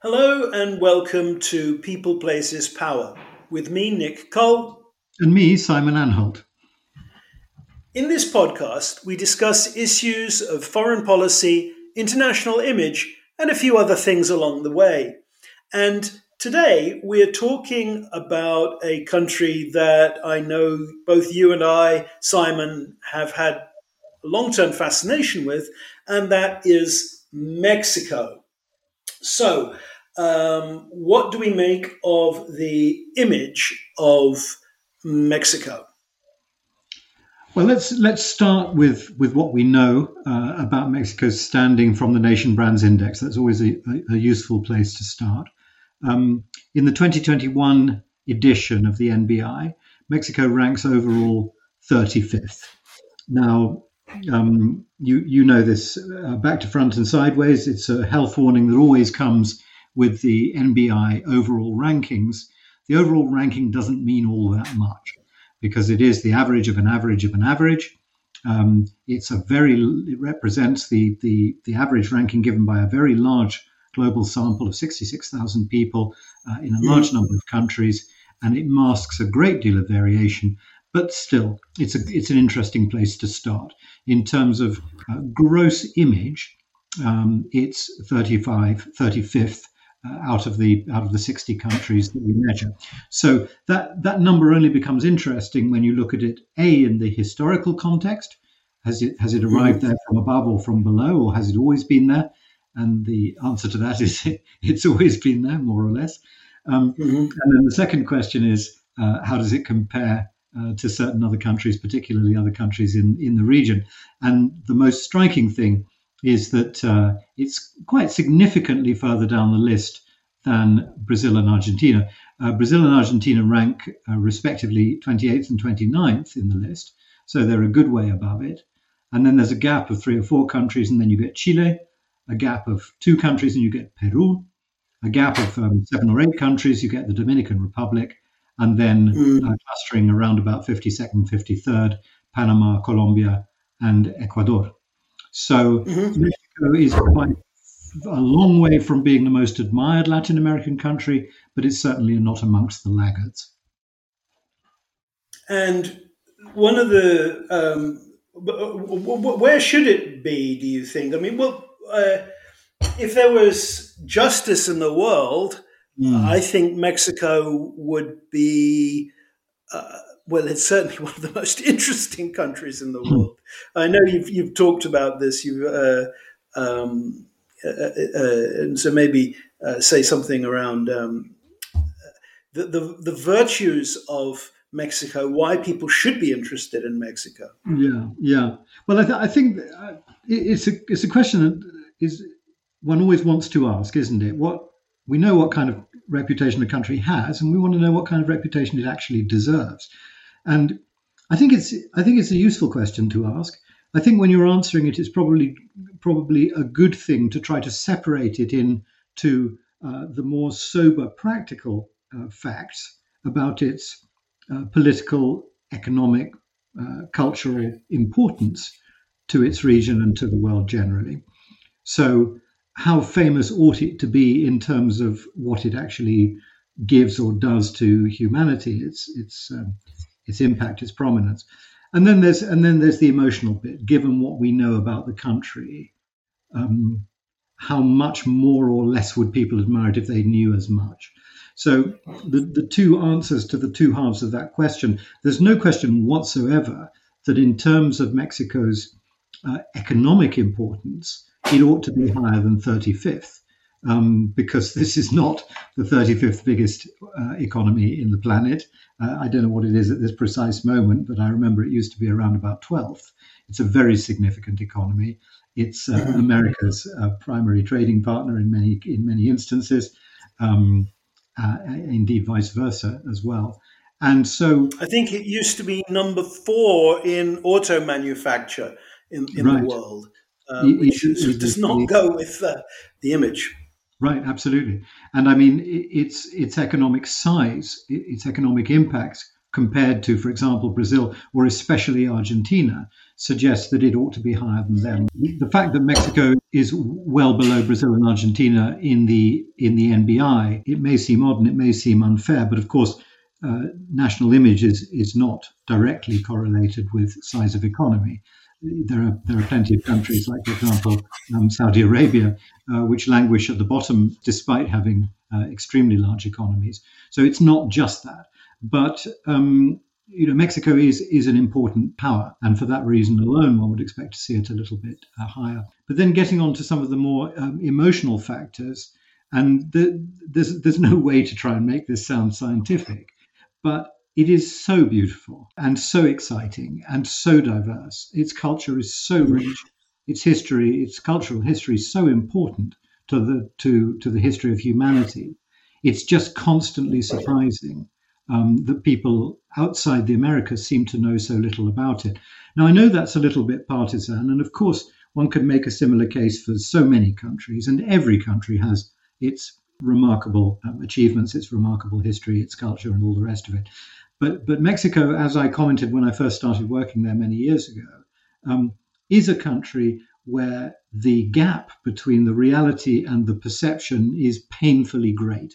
Hello and welcome to People Places Power with me, Nick Cull. And me, Simon Anholt. In this podcast, we discuss issues of foreign policy, international image, and a few other things along the way. And today we're talking about a country that I know both you and I, Simon, have had a long term fascination with, and that is Mexico. So, um, what do we make of the image of Mexico? Well, let's let's start with with what we know uh, about Mexico's standing from the Nation Brands Index. That's always a, a, useful place to start. Um, in the 2021 edition of the NBI, Mexico ranks overall 35th. Now, um, you you know this uh, back to front and sideways. It's a health warning that always comes with the NBI overall rankings. The overall ranking doesn't mean all that much because it is the average of an average of an average. Um, it's a very it represents the, the the average ranking given by a very large global sample of 66,000 people uh, in a large number of countries, and it masks a great deal of variation but still, it's a it's an interesting place to start in terms of uh, gross image. Um, it's 35, 35th uh, out of the out of the 60 countries that we measure. So that that number only becomes interesting when you look at it a in the historical context. Has it has it arrived there from above or from below, or has it always been there? And the answer to that is it's always been there, more or less. Um, mm-hmm. And then the second question is uh, how does it compare uh, to certain other countries, particularly other countries in, in the region. And the most striking thing is that uh, it's quite significantly further down the list than Brazil and Argentina. Uh, Brazil and Argentina rank uh, respectively 28th and 29th in the list, so they're a good way above it. And then there's a gap of three or four countries, and then you get Chile, a gap of two countries, and you get Peru, a gap of um, seven or eight countries, you get the Dominican Republic, and then mm. uh, clustering around about 52nd, 53rd, Panama, Colombia, and Ecuador. So mm-hmm. Mexico is quite a long way from being the most admired Latin American country, but it's certainly not amongst the laggards. And one of the um, where should it be? Do you think? I mean, well, uh, if there was justice in the world, Mm. I think Mexico would be, uh, well, it's certainly one of the most interesting countries in the hmm. world. I know you've, you've talked about this, you uh, um, uh, uh, uh and so maybe uh, say something around um, the, the, the virtues of Mexico, why people should be interested in Mexico. Yeah, yeah. Well, I, th- I think it's a it's a question that is one always wants to ask, isn't it? What we know what kind of reputation a country has, and we want to know what kind of reputation it actually deserves. And I think it's I think it's a useful question to ask. I think when you're answering it, it's probably probably a good thing to try to separate it into uh, the more sober, practical uh, facts about its uh, political, economic, uh, cultural importance to its region and to the world generally. So how famous ought it to be in terms of what it actually gives or does to humanity, its its um, its impact, its prominence, and then there's and then there's the emotional bit. Given what we know about the country, um, how much more or less would people admire it if they knew as much? So the the two answers to the two halves of that question. There's no question whatsoever that in terms of Mexico's uh, economic importance it ought to be higher than 35th. Um, because this is not the 35th biggest uh, economy in the planet. Uh, I don't know what it is at this precise moment, but I remember it used to be around about 12th. It's a very significant economy. It's uh, mm-hmm. America's uh, primary trading partner in many in many instances, um, uh, indeed vice versa as well. And so, I think it used to be number four in auto manufacture in, in right. the world um, which it, does not go with uh, the image. Right, absolutely. And I mean, its its economic size, its economic impact compared to, for example, Brazil or especially Argentina, suggests that it ought to be higher than them. The fact that Mexico is well below Brazil and Argentina in the in the NBI, it may seem odd and it may seem unfair, but of course, uh, national image is is not directly correlated with size of economy. There are there are plenty of countries, like for example um, Saudi Arabia, uh, which languish at the bottom despite having uh, extremely large economies. So it's not just that, but um, you know, Mexico is is an important power, and for that reason alone, one would expect to see it a little bit uh, higher. But then getting on to some of the more um, emotional factors, and the, there's there's no way to try and make this sound scientific, but it is so beautiful and so exciting and so diverse. Its culture is so rich, its history, its cultural history is so important to the to to the history of humanity. It's just constantly surprising um, that people outside the Americas seem to know so little about it. Now, I know that's a little bit partisan, and of course, one could make a similar case for so many countries, and every country has its remarkable um, achievements, its remarkable history, its culture, and all the rest of it. But, but Mexico, as I commented when I first started working there many years ago, um, is a country where the gap between the reality and the perception is painfully great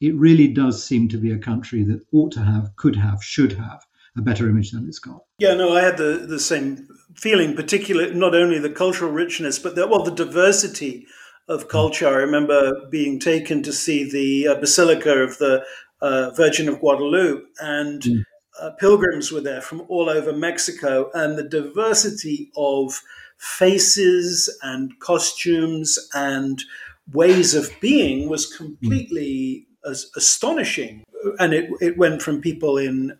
it really does seem to be a country that ought to have, could have, should have a better image than it's got. Yeah, no, I had the, the same feeling, particularly not only the cultural richness, but the, well, the diversity of culture. I remember being taken to see the uh, Basilica of the uh, Virgin of Guadalupe, and mm. uh, pilgrims were there from all over Mexico, and the diversity of faces and costumes and ways of being was completely as astonishing. And it, it went from people in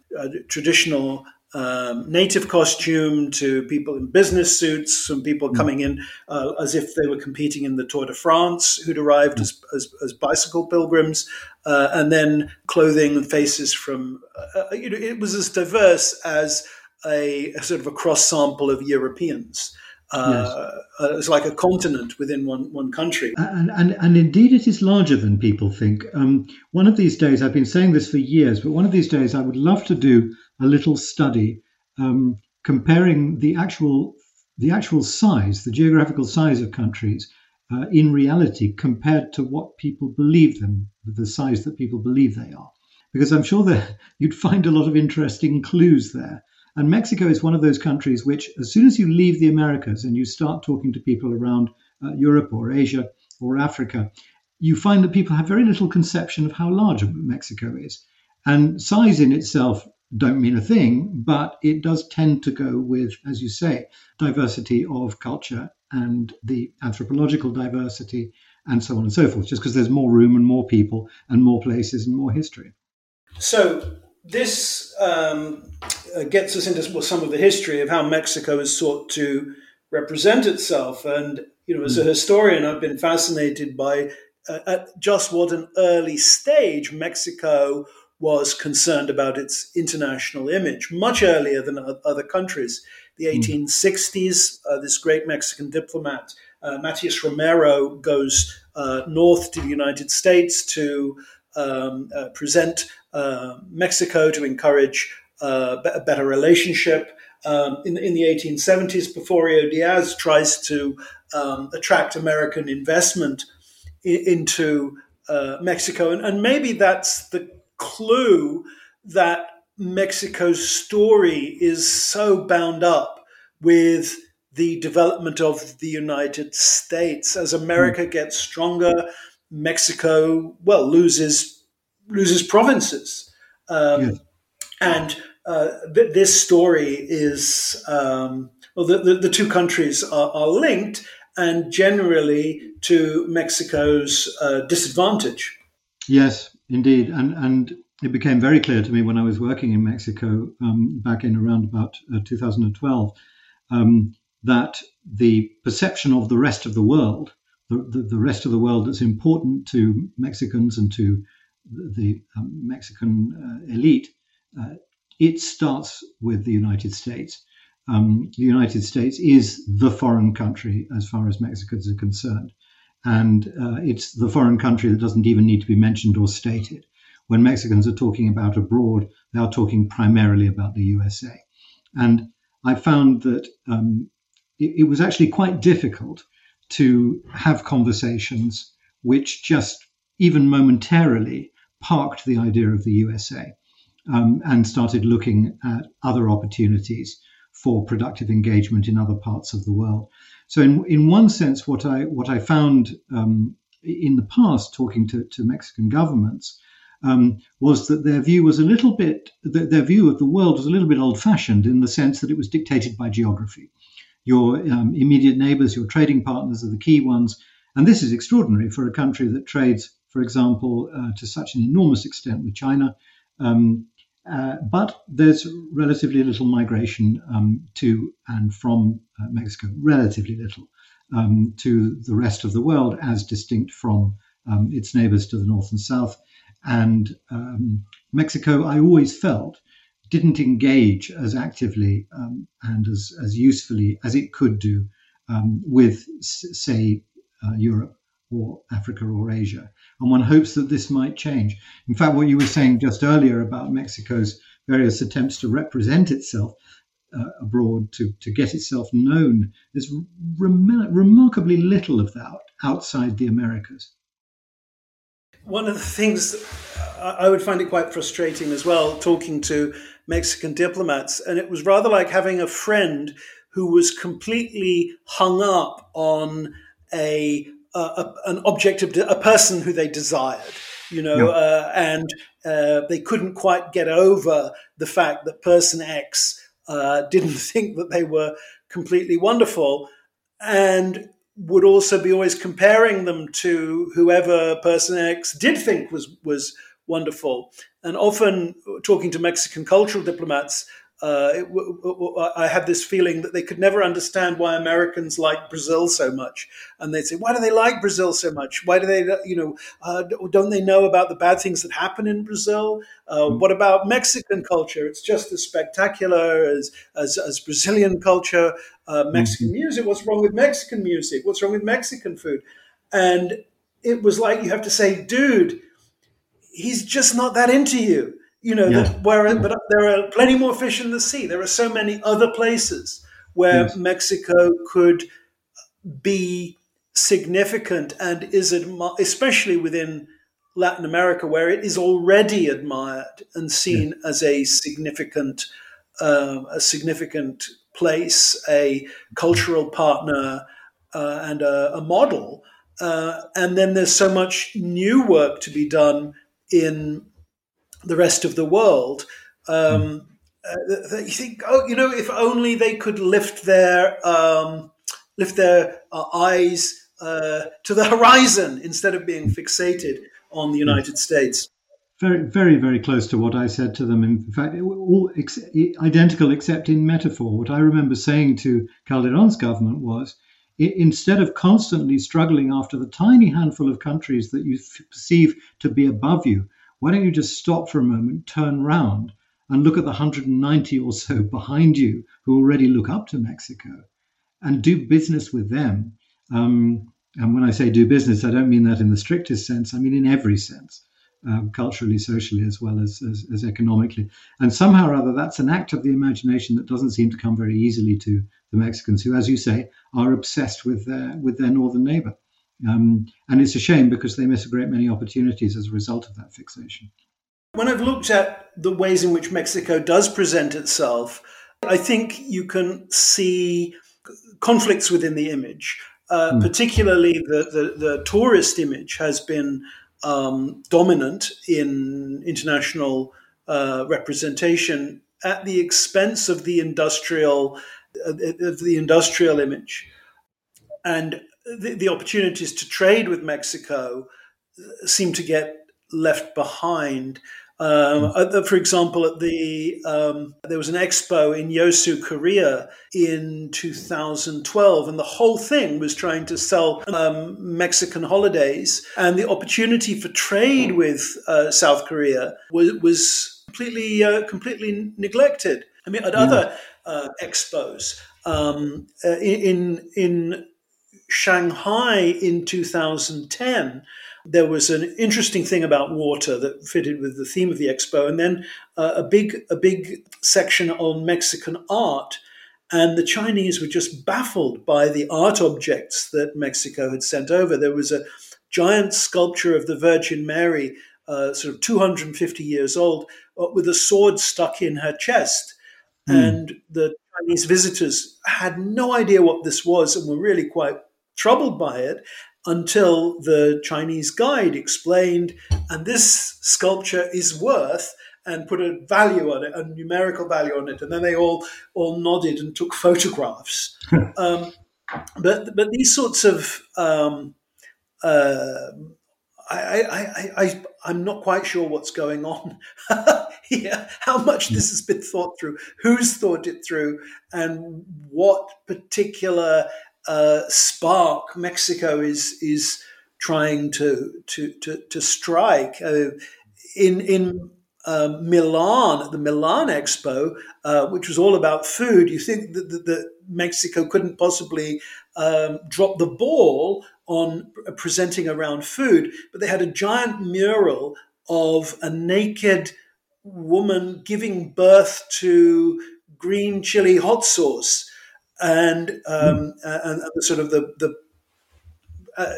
traditional um, native costume to people in business suits, some people hmm. coming in uh, as if they were competing in the Tour de France, who'd arrived as, as, as bicycle pilgrims, uh, and then clothing and faces from, uh, uh, you know, it was as diverse as a, a, sort of a cross sample of Europeans. Uh, yes. uh, it's like a continent within one, one country. And, and, and indeed, it is larger than people think. Um, one of these days, I've been saying this for years, but one of these days, I would love to do a little study um, comparing the actual the actual size, the geographical size of countries uh, in reality compared to what people believe them, the size that people believe they are. Because I'm sure that you'd find a lot of interesting clues there. And Mexico is one of those countries which, as soon as you leave the Americas and you start talking to people around uh, Europe or Asia or Africa, you find that people have very little conception of how large Mexico is. And size in itself don't mean a thing, but it does tend to go with, as you say, diversity of culture and the anthropological diversity and so on and so forth, just because there's more room and more people and more places and more history. So this um, uh, gets us into some of the history of how Mexico has sought to represent itself. And, you know, as a hmm. historian, I've been fascinated by uh, at just what an early stage Mexico was concerned about its international image, much earlier than other countries. The 1860s, hmm. uh, this great Mexican diplomat, uh, Matias Romero, goes uh, north to the United States to um, uh, present uh, Mexico to encourage uh, a better relationship. Um, in, in, the 1870s, Porfirio Diaz tries to um, attract American investment I- into uh, Mexico. And, and maybe that's the clue that Mexico's story is so bound up with the development of the United States. As America mm. gets stronger, Mexico, well, loses loses provinces, um, yes. and uh, th- this story is um, well, the, the, the, two countries are, are, linked, and generally to Mexico's uh, disadvantage. Yes, indeed, and and it became very clear to me when I was working in Mexico um, back in around about uh, 2012 um, that the perception of the rest of the world the, the, the, rest of the world that's important to Mexicans and to the, um, Mexican uh, elite, uh, it starts with the United States. Um, the United States is the foreign country as far as Mexicans are concerned. And uh, it's the foreign country that doesn't even need to be mentioned or stated. when Mexicans are talking about abroad, they are talking primarily about the USA. And I found that um, it, it was actually quite difficult to have conversations which just even momentarily parked the idea of the USA um, and started looking at other opportunities for productive engagement in other parts of the world. So, in, in one sense, what I what I found um, in the past, talking to, to Mexican governments, um, was that their view was a little bit their view of the world was a little bit old-fashioned in the sense that it was dictated by geography. Your um, immediate neighbors, your trading partners, are the key ones, and this is extraordinary for a country that trades, for example, uh, to such an enormous extent with China. Um, uh, but there's relatively little migration um, to and from uh, Mexico, relatively little um, to the rest of the world, as distinct from um, its neighbors to the north and south. And um, Mexico, I always felt, didn't engage as actively um, and as, as usefully as it could do um, with, say, uh, Europe or Africa or Asia. And one hopes that this might change. In fact, what you were saying just earlier about Mexico's various attempts to represent itself uh, abroad, to, to get itself known, there's rem- remarkably little of that outside the Americas. One of the things I would find it quite frustrating as well, talking to Mexican diplomats, and it was rather like having a friend who was completely hung up on a a, an object of a person who they desired, you know, uh, and uh, they couldn't quite get over the fact that person X uh, didn't think that they were completely wonderful, and would also be always comparing them to whoever person X did think was was wonderful. And often talking to Mexican cultural diplomats, uh, it, w- w- I had this feeling that they could never understand why Americans like Brazil so much, and they'd say, "Why do they like Brazil so much? Why do they, you know, uh, don't they know about the bad things that happen in Brazil? Uh, mm. What about Mexican culture? It's just as spectacular as as, as Brazilian culture. Uh, Mexican mm-hmm. music. What's wrong with Mexican music? What's wrong with Mexican food?" And it was like you have to say, "Dude, he's just not that into you." You know, yeah. where but there are plenty more fish in the sea. There are so many other places where yes. Mexico could be significant and is admired, especially within Latin America, where it is already admired and seen yeah. as a significant, uh, a significant place, a cultural partner, uh, and a, a model. Uh, and then there's so much new work to be done in the rest of the world. Um, uh, you think, oh, you know, if only they could lift their um, lift their uh, eyes uh, to the horizon instead of being fixated on the United States. Very, very, very close to what I said to them. In fact, all ex- identical except in metaphor. What I remember saying to Calderon's government was, instead of constantly struggling after the tiny handful of countries that you perceive to be above you, why don't you just stop for a moment, turn round, and look at the 190 or so behind you who already look up to Mexico and do business with them? Um, and when I say do business, I don't mean that in the strictest sense, I mean in every sense. Um, culturally, socially, as well as, as, as, economically. And somehow or other, that's an act of the imagination that doesn't seem to come very easily to the Mexicans, who, as you say, are obsessed with their with their northern neighbor. Um, and it's a shame because they miss a great many opportunities as a result of that fixation. When I've looked at the ways in which Mexico does present itself, I think you can see conflicts within the image. Uh, mm. Particularly, the, the, the, tourist image has been um, dominant in international uh, representation at the expense of the industrial uh, of the industrial image. And the, the opportunities to trade with Mexico seem to get left behind. Um, hmm. for example, at the um, there was an expo in Yeosu, Korea, in 2012, and the whole thing was trying to sell um, Mexican holidays, and the opportunity for trade with uh, South Korea was, was completely uh, completely neglected. I mean, at other uh, expos um, uh, in in Shanghai in 2010, there was an interesting thing about water that fitted with the theme of the expo, and then uh, a big a big section on Mexican art. And the Chinese were just baffled by the art objects that Mexico had sent over. There was a giant sculpture of the Virgin Mary, uh, sort of 250 years old, uh, with a sword stuck in her chest. Mm. And the Chinese visitors had no idea what this was and were really quite troubled by it until the Chinese guide explained, and this sculpture is worth and put a value on it, a numerical value on it, and then they all all nodded and took photographs. um, but but these sorts of um, uh, I, I, I, I, am not quite sure what's going on here, how much this has been thought through, who's thought it through, and what particular uh, spark Mexico is is trying to to to, to strike. Uh, in in um, Milan at the Milan Expo, uh, which was all about food, you think that, that, that Mexico couldn't possibly um, drop the ball on presenting around food, but they had a giant mural of a naked woman giving birth to green chili hot sauce and um, and, and sort of the the uh,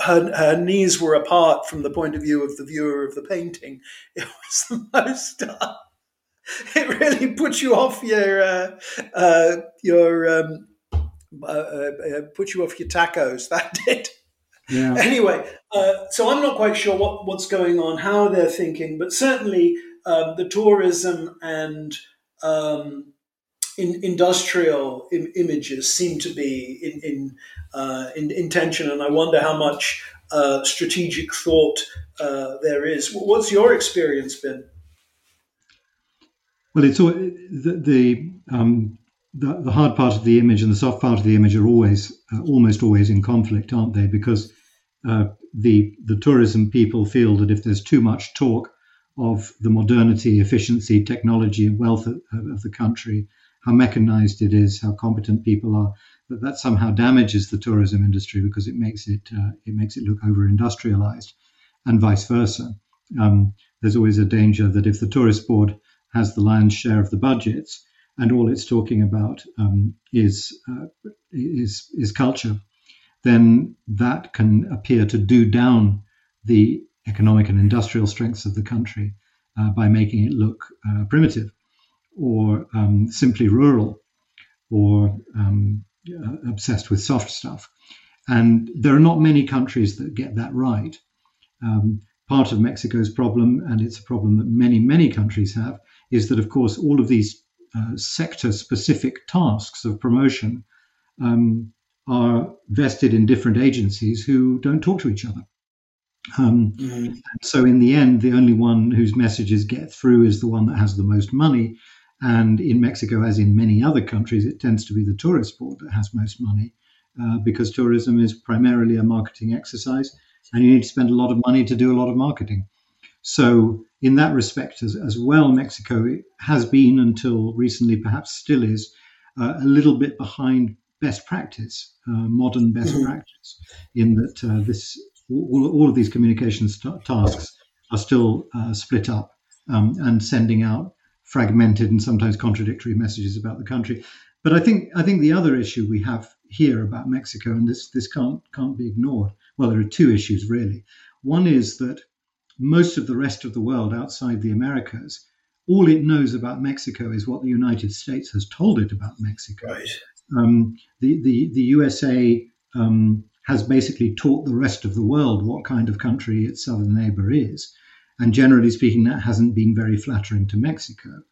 her, her knees were apart from the point of view of the viewer of the painting. It was the most. Uh, it really put you off your uh, uh your um, uh, uh, put you off your tacos. That did. Yeah. Anyway, so I'm not quite sure what, what's going on, how they're thinking, but certainly um, the tourism and um, in, industrial Im- images seem to be in in, uh, in, in tension, and I wonder how much uh, strategic thought uh, there is. What's your experience been? Well, it's all, the the, um, the, the hard part of the image and the soft part of the image are always uh, almost always in conflict, aren't they? Because uh, the the tourism people feel that if there's too much talk of the modernity, efficiency, technology, and wealth of, of the country, how mechanized it is, how competent people are, that that somehow damages the tourism industry because it makes it uh, it makes it look over industrialized, and vice versa. Um, there's always a danger that if the tourist board has the lion's share of the budgets and all it's talking about um, is uh, is is culture, then that can appear to do down the economic and industrial strengths of the country uh, by making it look uh, primitive or um, simply rural or um, uh, obsessed with soft stuff. And there are not many countries that get that right. Um, part of Mexico's problem, and it's a problem that many, many countries have, is that, of course, all of these uh, sector specific tasks of promotion um, are vested in different agencies who don't talk to each other. Um, mm-hmm. So, in the end, the only one whose messages get through is the one that has the most money, and in Mexico, as in many other countries, it tends to be the tourist board that has most money uh, because tourism is primarily a marketing exercise and you need to spend a lot of money to do a lot of marketing. So, in that respect, as, as well, Mexico has been until recently, perhaps still is, uh, a little bit behind best practice, uh, modern best mm-hmm. practice, in that uh, this all, all, of these communications t- tasks are still uh, split up um, and sending out fragmented and sometimes contradictory messages about the country. But I think I think the other issue we have here about Mexico, and this this can't can't be ignored. Well, there are two issues really. One is that most of the rest of the world outside the Americas, all it knows about Mexico is what the United States has told it about Mexico. Right. Um, the, the the USA um, has basically taught the rest of the world what kind of country its southern neighbor is. And generally speaking, that hasn't been very flattering to Mexico.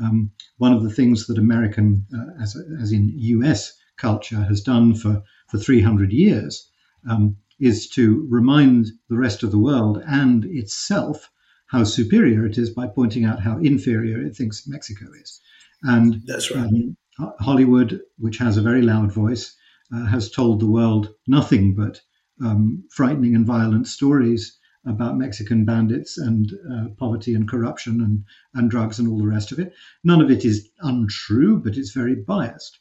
Um, one of the things that American, uh, as, as in US culture, has done for, for 300 years um, is to remind the rest of the world and itself how superior it is by pointing out how inferior it thinks Mexico is. And that's right. Um, Hollywood, which has a very loud voice, uh, has told the world nothing but um, frightening and violent stories about Mexican bandits and uh, poverty and corruption and, and drugs and all the rest of it. None of it is untrue, but it's very biased.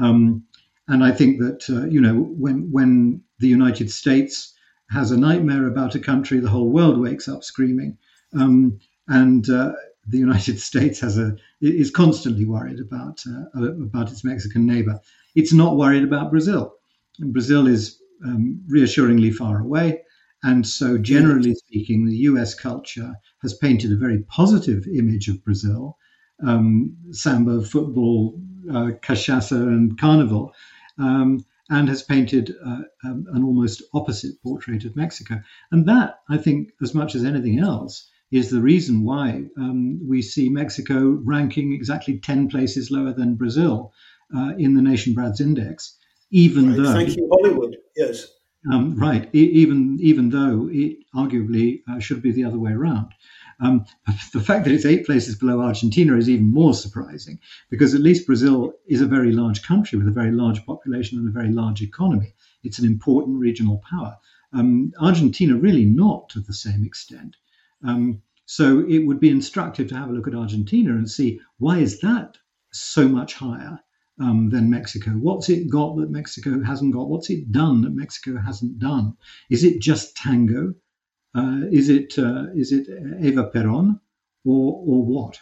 Um, And I think that uh, you know when when the United States has a nightmare about a country, the whole world wakes up screaming. Um, and uh, the United States has a is constantly worried about uh, about its Mexican neighbor. It's not worried about Brazil. Brazil is um, reassuringly far away, and so generally speaking, the U.S. culture has painted a very positive image of Brazil: um, samba, football, uh, cachaça, and carnival. Um, and has painted uh, um, an almost opposite portrait of Mexico. And that, I think, as much as anything else, is the reason why um, we see Mexico ranking exactly 10 places lower than Brazil uh, in the Nation Brands Index, even right. though. Thank you, Hollywood. Yes. Um, right. E- even even though it arguably uh, should be the other way around. Um, the fact that it's eight places below Argentina is even more surprising because at least Brazil is a very large country with a very large population and a very large economy. It's an important regional power. Um, Argentina really not to the same extent. Um, so it would be instructive to have a look at Argentina and see why is that so much higher um, than Mexico? What's it got that Mexico hasn't got? What's it done that Mexico hasn't done? Is it just tango? Uh, is it uh, is it Eva Peron or or what?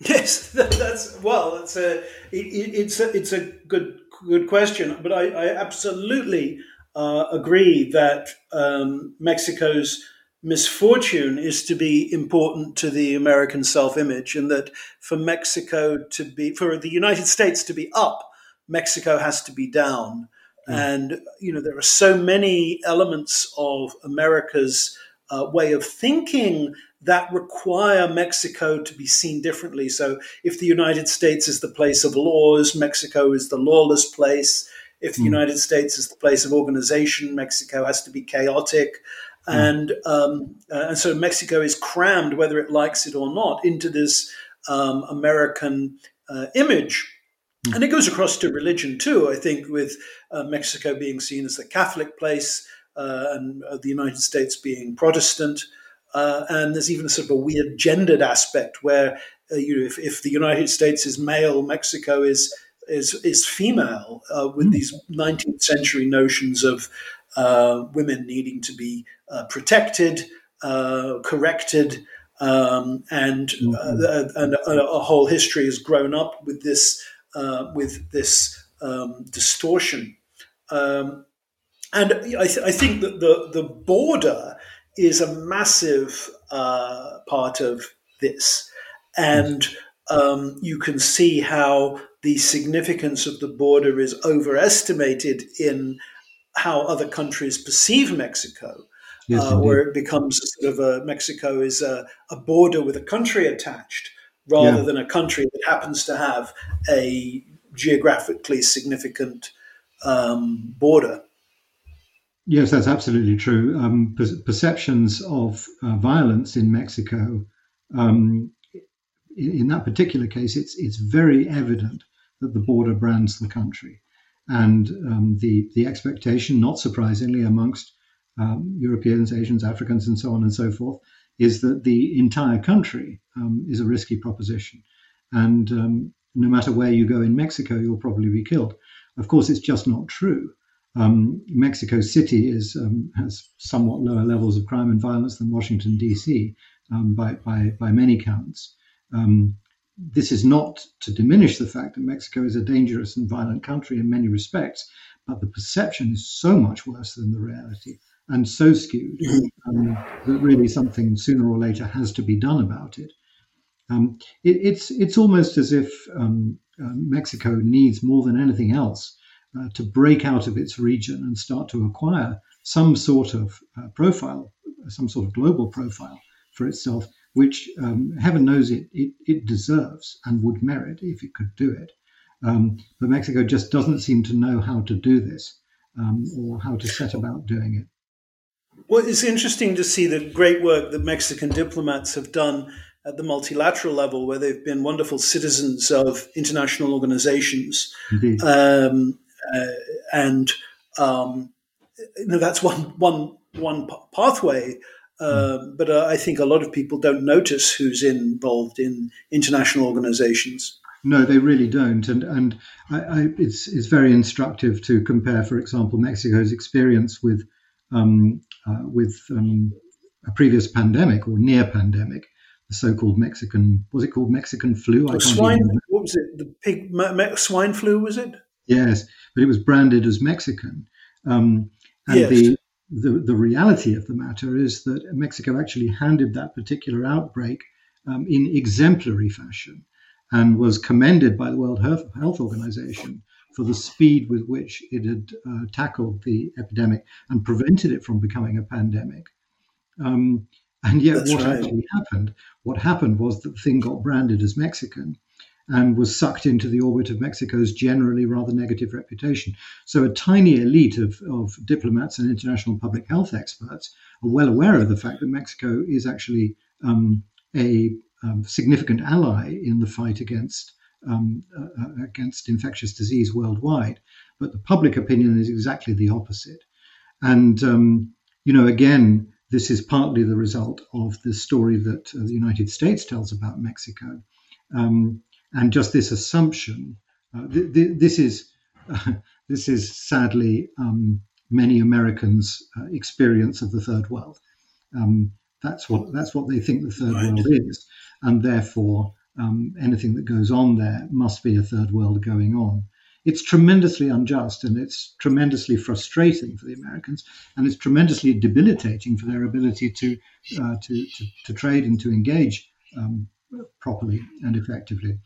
Yes, that's well. It's a it, it's a it's a good good question, but I, I absolutely uh, agree that um, Mexico's misfortune is to be important to the American self image, and that for Mexico to be, for the United States to be up, Mexico has to be down. Mm. And, you know, there are so many elements of America's uh, way of thinking that require Mexico to be seen differently. So if the United States is the place of laws, Mexico is the lawless place. If the mm. United States is the place of organization, Mexico has to be chaotic. Mm. And um, uh, and so Mexico is crammed, whether it likes it or not, into this um, American uh, image. Mm. And it goes across to religion too. I think with uh, Mexico being seen as the Catholic place uh, and uh, the United States being Protestant, uh, and there's even a sort of a weird gendered aspect where you know if, if the United States is male, Mexico is is is female, with mm. these 19th century notions of uh, women needing to be uh, protected, uh, corrected, um, and, mm-hmm. and a, a, whole history has grown up with this with this um, distortion. Um, and I, th- I, think that the, the border is a massive uh, part of this. And um, you can see how the significance of the border is overestimated in how other countries perceive Mexico, yes, uh, where it becomes sort of a Mexico is a, a border with a country attached rather yeah. than a country that happens to have a geographically significant um, border. Yes, that's absolutely true. Um, per- perceptions of uh, violence in Mexico, um, in, in, that particular case, it's it's very evident that the border brands the country. And um, the, the expectation, not surprisingly, amongst um, Europeans, Asians, Africans, and so on and so forth, is that the entire country um, is a risky proposition. And um, no matter where you go in Mexico, you'll probably be killed. Of course, it's just not true. Um, Mexico City is um, has somewhat lower levels of crime and violence than Washington D.C. Um, by, by by many counts. This is not to diminish the fact that Mexico is a dangerous and violent country in many respects, but the perception is so much worse than the reality and so skewed um, that really something sooner or later has to be done about it. Um, it it's it's almost as if um, uh, Mexico needs more than anything else uh, to break out of its region and start to acquire some sort of uh, profile, some sort of global profile for itself which um, heaven knows it, it, it, deserves and would merit if it could do it. Um, but Mexico just doesn't seem to know how to do this um, or how to set about doing it. Well, it's interesting to see the great work that Mexican diplomats have done at the multilateral level, where they've been wonderful citizens of international organizations. Um, uh, and um, you know, that's one, one, one pathway um, but uh, I think a lot of people don't notice who's involved in international organizations. No, they really don't, and and I, I, it's it's very instructive to compare, for example, Mexico's experience with um, uh, with um, a previous pandemic or near pandemic, the so-called Mexican was it called Mexican flu? I swine. What was it? The pig me, swine flu was it? Yes, but it was branded as Mexican. Um, and yes. the, the the reality of the matter is that Mexico actually handled that particular outbreak um, in exemplary fashion and was commended by the World Health Organization for the speed with which it had uh, tackled the epidemic and prevented it from becoming a pandemic. Um, and yet, That's what right. actually happened? What happened was that the thing got branded as Mexican and was sucked into the orbit of Mexico's generally rather negative reputation. So, a tiny elite of, of diplomats and international public health experts are well aware of the fact that Mexico is actually um, a um, significant ally in the fight against um, uh, uh, against infectious disease worldwide. But the public opinion is exactly the opposite. And um, you know, again, this is partly the result of the story that uh, the United States tells about Mexico, um, and just this assumption. Uh, th- th- this is this is sadly um, many Americans' uh, experience of the third world. Um, that's what that's what they think the third right. world is, and therefore um, anything that goes on there must be a third world going on. It's tremendously unjust and it's tremendously frustrating for the Americans, and it's tremendously debilitating for their ability to uh, to, to, to, trade and to engage um, properly and effectively.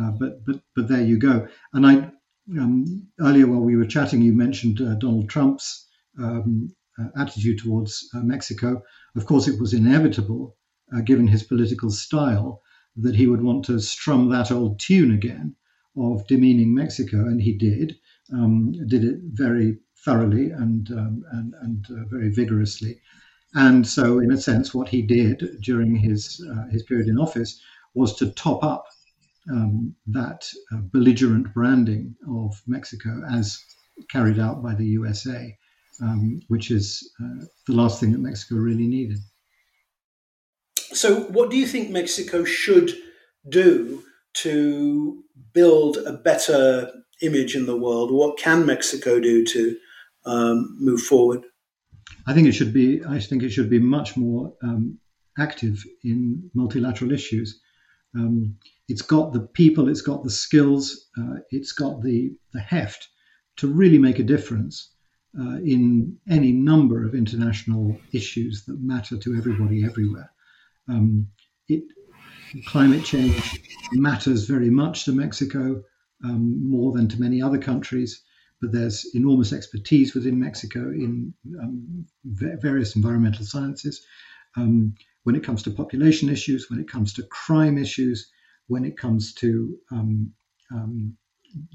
Uh, but but but there you go. And I um, earlier while we were chatting, you mentioned uh, Donald Trump's um, uh, attitude towards uh, Mexico. Of course, it was inevitable, uh, given his political style, that he would want to strum that old tune again of demeaning Mexico, and he did. Um, did it very thoroughly and um, and, and uh, very vigorously. And so, in a sense, what he did during his uh, his period in office was to top up um, that uh, belligerent branding of Mexico as carried out by the USA um, which is uh, the last thing that Mexico really needed. So, what do you think Mexico should do to build a better image in the world? What can Mexico do to um, move forward? I think it should be. I think it should be much more um, active in multilateral issues. Um, it's got the people, it's got the skills, uh, it's got the the heft to really make a difference uh, in any number of international issues that matter to everybody everywhere. Um, it, climate change matters very much to Mexico, um, more than to many other countries, but there's enormous expertise within Mexico in um, various environmental sciences. Um, when it comes to population issues, when it comes to crime issues, when it comes to um, um,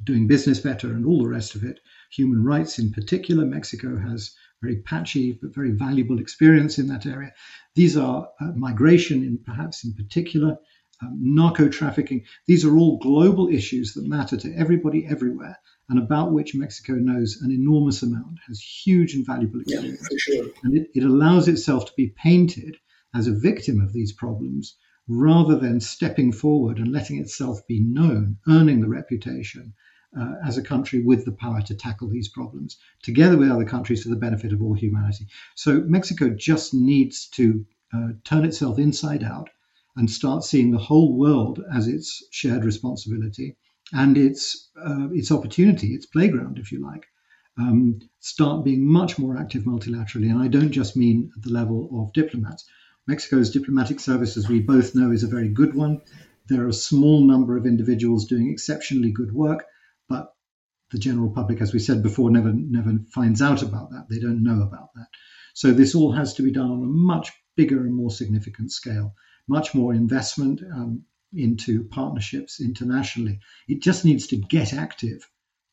doing business better and all the rest of it. Human rights, in particular, Mexico has very patchy but very valuable experience in that area. These are uh, migration, in perhaps in particular, um, narco trafficking. These are all global issues that matter to everybody everywhere, and about which Mexico knows an enormous amount, has huge and valuable experience, yeah, sure. and it, it allows itself to be painted as a victim of these problems rather than stepping forward and letting itself be known, earning the reputation uh, as a country with the power to tackle these problems, together with other countries for the benefit of all humanity. So Mexico just needs to uh, turn itself inside out and start seeing the whole world as its shared responsibility and its uh, its opportunity, its playground, if you like. Um, start being much more active multilaterally, and I don't just mean at the level of diplomats. Mexico's diplomatic service, as we both know, is a very good one. There are a small number of individuals doing exceptionally good work, but the general public, as we said before, never never finds out about that. They don't know about that. So this all has to be done on a much bigger and more significant scale, much more investment um, into partnerships internationally. It just needs to get active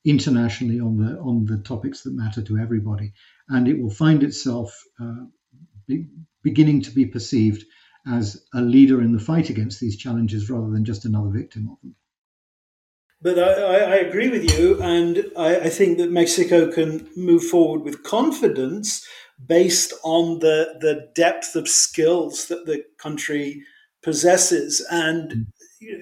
internationally on the on the topics that matter to everybody, and it will find itself uh, be, beginning to be perceived as a leader in the fight against these challenges rather than just another victim of them. But I, I agree with you, and I, I, think that Mexico can move forward with confidence based on the, the depth of skills that the country possesses. And,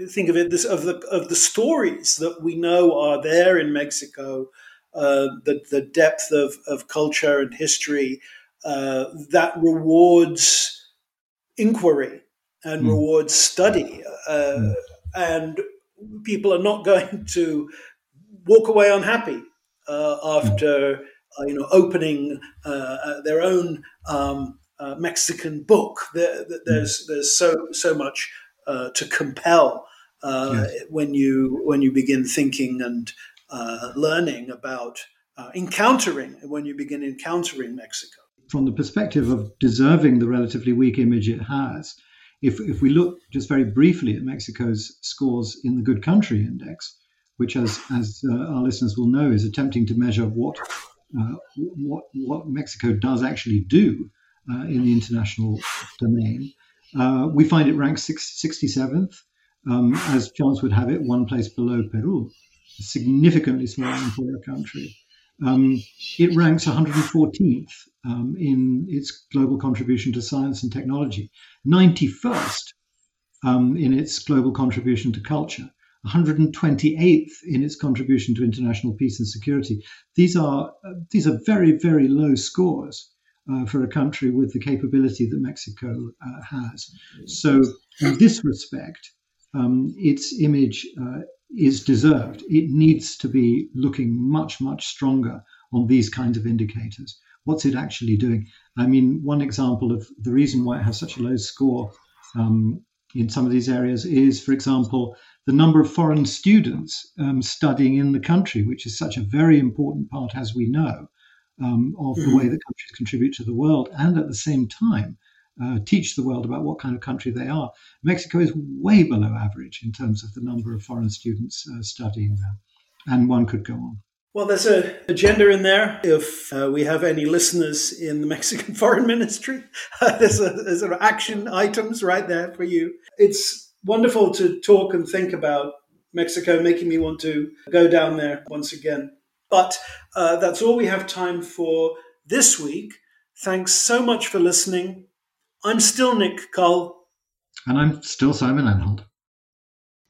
think of it this of the of the stories that we know are there in Mexico, uh, the the depth of of culture and history uh, that rewards inquiry and mm. rewards study, uh, mm. and people are not going to walk away unhappy uh, after uh, you know opening uh, their own. Um, Mexican book. There, there's there's so so much uh, to compel uh, yes. when you when you begin thinking and uh, learning about uh, encountering when you begin encountering Mexico. From the perspective of deserving the relatively weak image it has, if if we look just very briefly at Mexico's scores in the Good Country Index, which, as as uh, our listeners will know, is attempting to measure what uh, what what Mexico does actually do in the international domain. Uh, we find it ranks 67th, um, as chance would have it, one place below Peru, a significantly smaller poorer country. Um, it ranks 114th um, in its global contribution to science and technology, 91st um, in its global contribution to culture, 128th in its contribution to international peace and security. These are these are very very low scores uh, for a country with the capability that Mexico uh, has. So, in this respect, um, its image uh, is deserved. It needs to be looking much, much stronger on these kinds of indicators. What's it actually doing? I mean, one example of the reason why it has such a low score um, in some of these areas is, for example, the number of foreign students um, studying in the country, which is such a very important part, as we know, um, of mm-hmm. the way that countries contribute to the world, and at the same time uh, teach the world about what kind of country they are. Mexico is way below average in terms of the number of foreign students uh, studying there, and one could go on. Well, there's a agenda in there. If uh, we have any listeners in the Mexican Foreign Ministry, there's, a, there's a action items right there for you. It's wonderful to talk and think about Mexico, making me want to go down there once again. But uh, that's all we have time for this week. Thanks so much for listening. I'm still Nick Cull. And I'm still Simon Anholt.